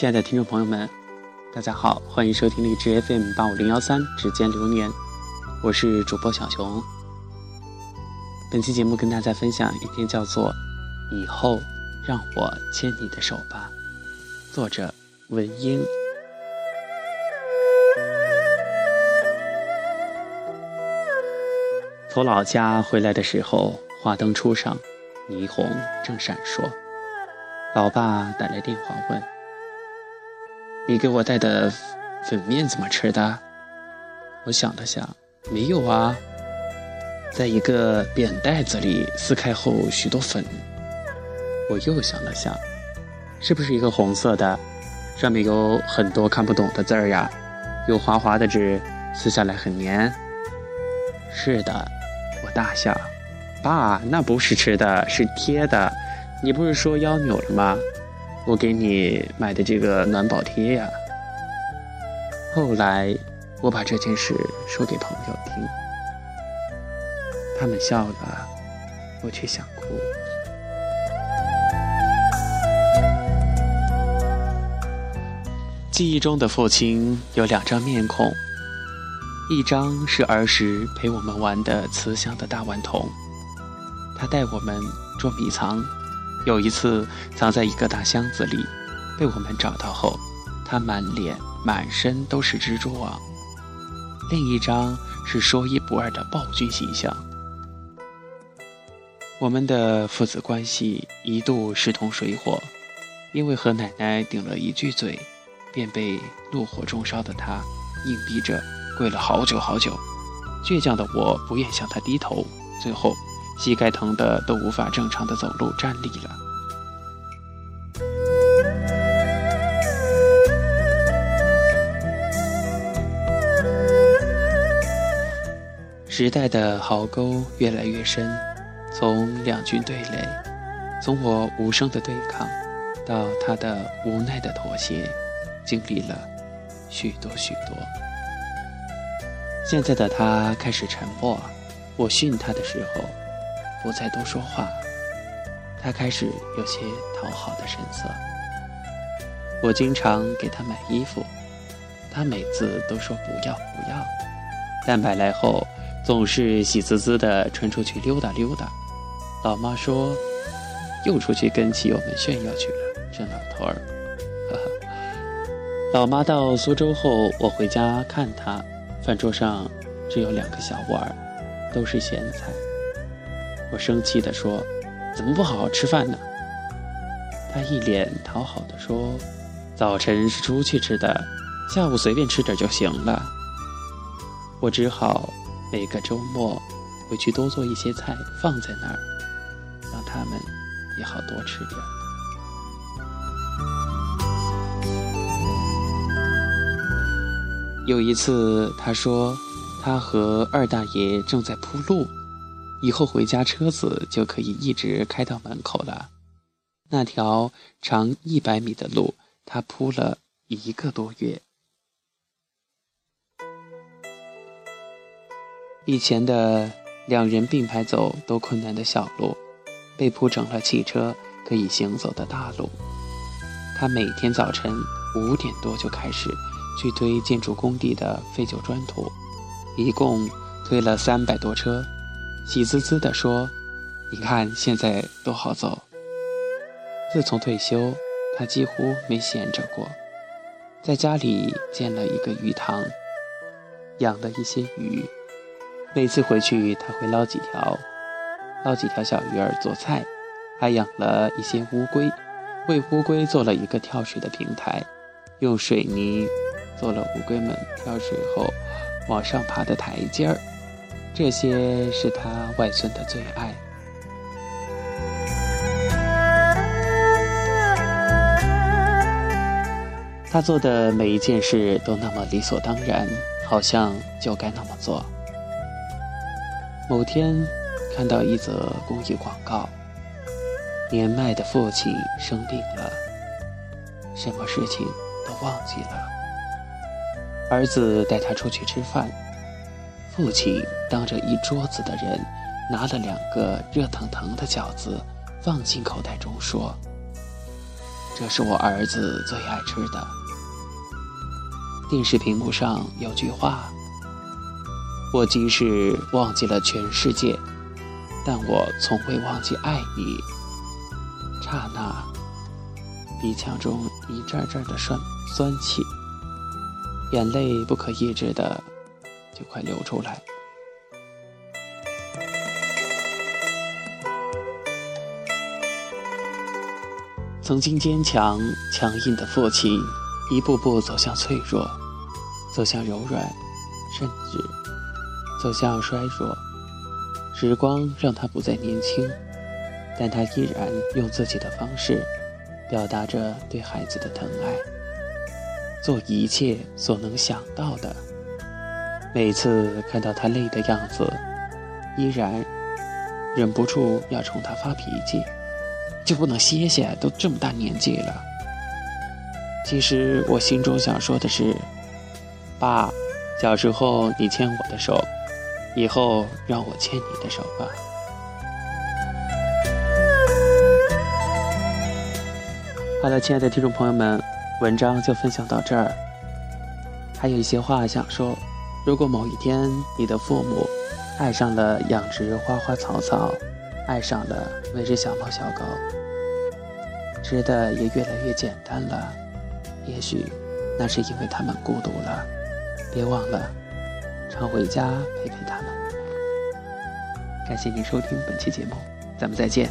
亲爱的听众朋友们，大家好，欢迎收听荔枝 FM 八五零幺三指尖流年，我是主播小熊。本期节目跟大家分享一篇叫做《以后让我牵你的手吧》，作者文英。从老家回来的时候，花灯初上，霓虹正闪烁。老爸打来电话问：“你给我带的粉面怎么吃的？”我想了想，没有啊，在一个扁袋子里撕开后许多粉。我又想了想，是不是一个红色的，上面有很多看不懂的字儿呀？有滑滑的纸，撕下来很黏。是的，我大笑。爸，那不是吃的，是贴的。你不是说腰扭了吗？我给你买的这个暖宝贴呀。后来我把这件事说给朋友听，他们笑了，我却想哭。记忆中的父亲有两张面孔，一张是儿时陪我们玩的慈祥的大顽童，他带我们捉迷藏。有一次，藏在一个大箱子里，被我们找到后，他满脸满身都是蜘蛛网。另一张是说一不二的暴君形象。我们的父子关系一度势同水火，因为和奶奶顶了一句嘴，便被怒火中烧的他硬逼着跪了好久好久。倔强的我不愿向他低头，最后。膝盖疼的都无法正常的走路站立了。时代的壕沟越来越深，从两军对垒，从我无声的对抗，到他的无奈的妥协，经历了许多许多。现在的他开始沉默，我训他的时候。不再多说话，他开始有些讨好的神色。我经常给他买衣服，他每次都说不要不要，但买来后总是喜滋滋的穿出去溜达溜达。老妈说，又出去跟骑友们炫耀去了，这老头儿。呵呵。老妈到苏州后，我回家看他，饭桌上只有两个小碗，都是咸菜。我生气地说：“怎么不好好吃饭呢？”他一脸讨好地说：“早晨是出去吃的，下午随便吃点就行了。”我只好每个周末回去多做一些菜放在那儿，让他们也好多吃点。有一次，他说他和二大爷正在铺路。以后回家车子就可以一直开到门口了。那条长一百米的路，他铺了一个多月。以前的两人并排走都困难的小路，被铺成了汽车可以行走的大路。他每天早晨五点多就开始去推建筑工地的废旧砖土，一共推了三百多车。喜滋滋地说：“你看，现在多好走。自从退休，他几乎没闲着过，在家里建了一个鱼塘，养了一些鱼。每次回去，他会捞几条，捞几条小鱼儿做菜，还养了一些乌龟，为乌龟做了一个跳水的平台，用水泥做了乌龟们跳水后往上爬的台阶儿。”这些是他外孙的最爱。他做的每一件事都那么理所当然，好像就该那么做。某天看到一则公益广告，年迈的父亲生病了，什么事情都忘记了。儿子带他出去吃饭。父亲当着一桌子的人，拿了两个热腾腾的饺子，放进口袋中，说：“这是我儿子最爱吃的。电视屏幕上有句话：“我即使忘记了全世界，但我从未忘记爱你。”刹那，鼻腔中一阵阵的酸酸气，眼泪不可抑制的就快流出来。曾经坚强强硬的父亲，一步步走向脆弱，走向柔软，甚至走向衰弱。时光让他不再年轻，但他依然用自己的方式，表达着对孩子的疼爱，做一切所能想到的。每次看到他累的样子，依然忍不住要冲他发脾气。就不能歇歇？都这么大年纪了。其实我心中想说的是，爸，小时候你牵我的手，以后让我牵你的手吧。好了，亲爱的听众朋友们，文章就分享到这儿。还有一些话想说：如果某一天你的父母爱上了养殖花花草草，爱上了喂只小猫小狗，吃的也越来越简单了。也许那是因为他们孤独了。别忘了常回家陪陪他们。感谢您收听本期节目，咱们再见。